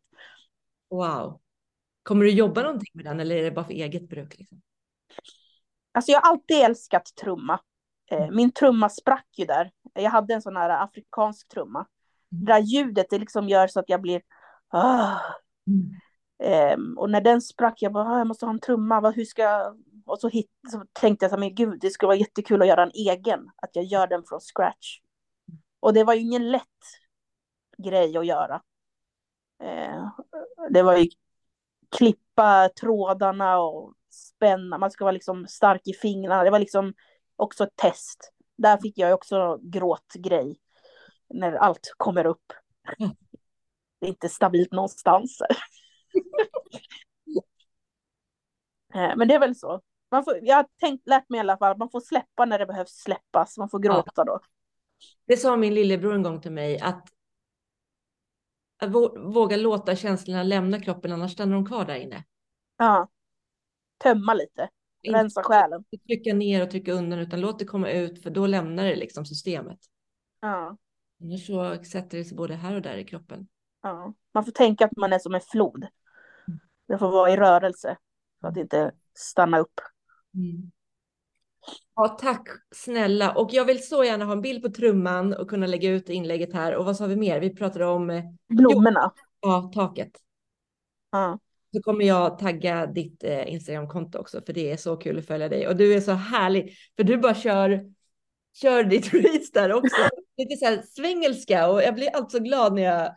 Wow. Kommer du jobba någonting med den eller är det bara för eget bruk? Liksom? Alltså jag har alltid älskat trumma. Eh, min trumma sprack ju där. Jag hade en sån här afrikansk trumma. Det där ljudet det liksom gör så att jag blir ah. Mm. Ehm, och när den sprack, jag bara, ah, jag måste ha en trumma, vad, hur ska jag... Och så, hit, så tänkte jag så här, men gud, det skulle vara jättekul att göra en egen, att jag gör den från scratch. Och det var ju ingen lätt grej att göra. Eh, det var ju klippa trådarna och spänna, man ska vara liksom stark i fingrarna, det var liksom också ett test. Där fick jag också gråtgrej, när allt kommer upp. Mm. Det är inte stabilt någonstans. Eh, Men det är väl så. Man får, jag har tänkt, lärt mig i alla fall att man får släppa när det behövs släppas. Man får gråta då. Det sa min lillebror en gång till mig att, att våga låta känslorna lämna kroppen, annars stannar de kvar där inne. Ja. Tömma lite, rensa själen. Inte trycka ner och trycka undan, utan låt det komma ut, för då lämnar det liksom systemet. Ja. Annars så sätter det sig både här och där i kroppen. Ja. Man får tänka att man är som en flod. Det får vara i rörelse, för att inte stanna upp. Mm. Ja, tack snälla. Och jag vill så gärna ha en bild på trumman och kunna lägga ut inlägget här. Och vad sa vi mer? Vi pratade om... eh, Blommorna. Ja, taket. Ja. Så kommer jag tagga ditt eh, Instagramkonto också, för det är så kul att följa dig. Och du är så härlig, för du bara kör, kör ditt reach där också. Lite så här svengelska och jag blir alltid så glad när jag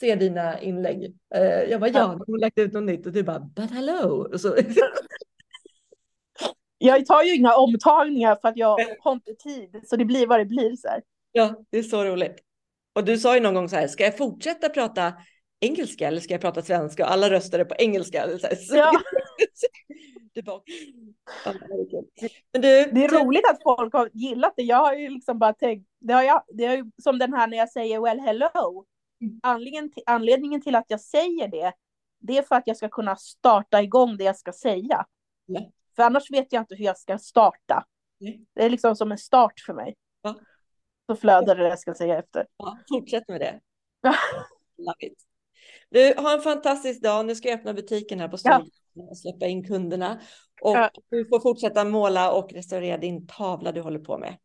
ser dina inlägg. Eh, jag bara, ja, hon har lagt ut något nytt och du bara, but hello. Jag tar ju inga omtagningar för att jag har inte tid, så det blir vad det blir så här. Ja, det är så roligt. Och du sa ju någon gång så här, ska jag fortsätta prata engelska eller ska jag prata svenska? Och alla röstade på engelska. Så Ja. det, bara... Men du, Det är roligt att folk har gillat det. Jag har ju liksom bara tänkt, det har jag, det är ju som den här när jag säger well hello. Anledningen till, anledningen till att jag säger det, det är för att jag ska kunna starta igång det jag ska säga. Ja. För annars vet jag inte hur jag ska starta. Nej. Det är liksom som en start för mig. Ja. Så flödar det jag ska säga efter. Ja, fortsätt med det. Ja. Du, ha en fantastisk dag. Nu ska jag öppna butiken här på Ja. Storgatan och släppa in kunderna. Och Ja. du får fortsätta måla och restaurera din tavla du håller på med.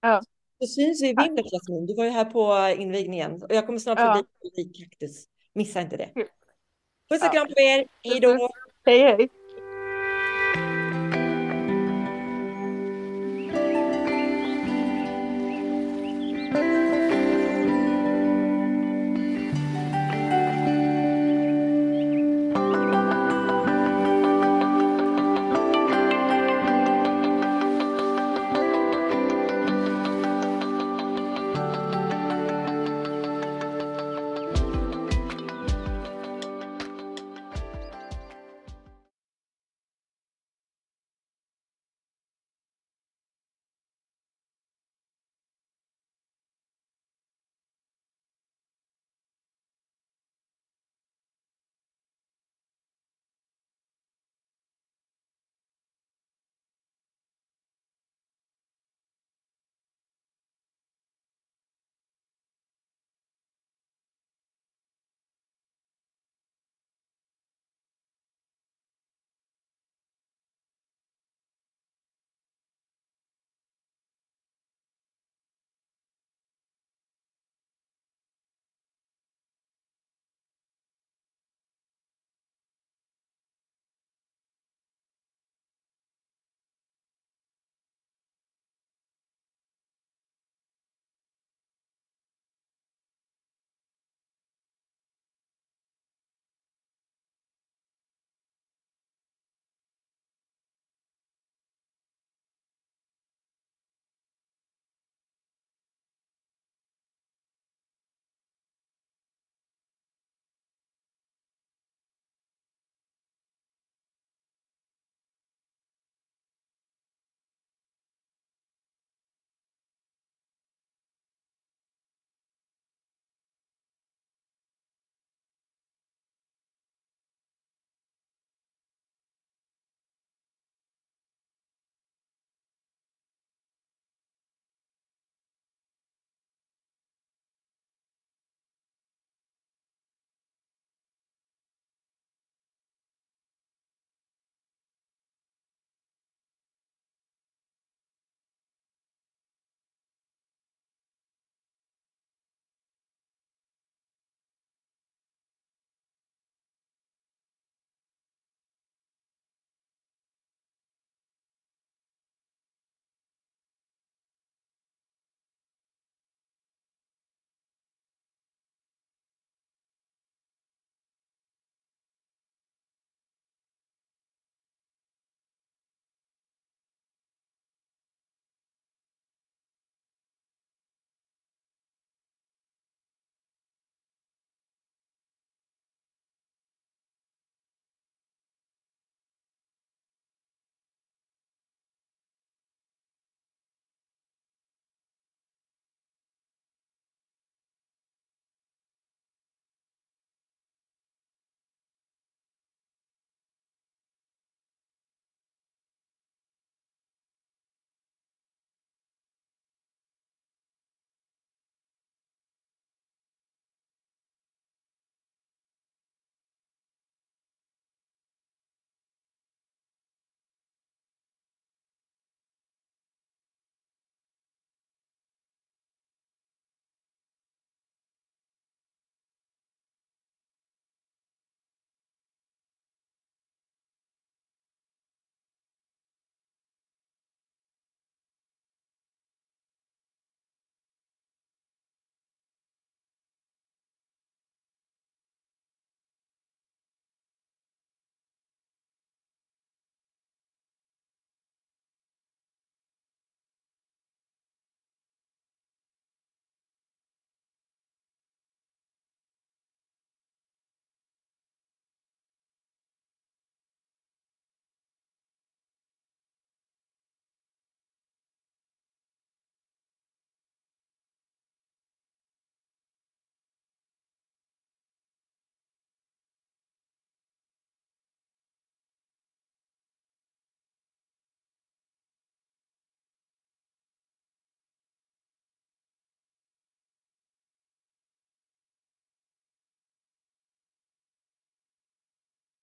Ja. Så syns i vinter, Jasmin. Du var ju här på invigningen. Och jag kommer snart Ja. förbi Lik Kaktus. Missa inte det. Puss och Ja. kram på er. Hej då. Hej hej.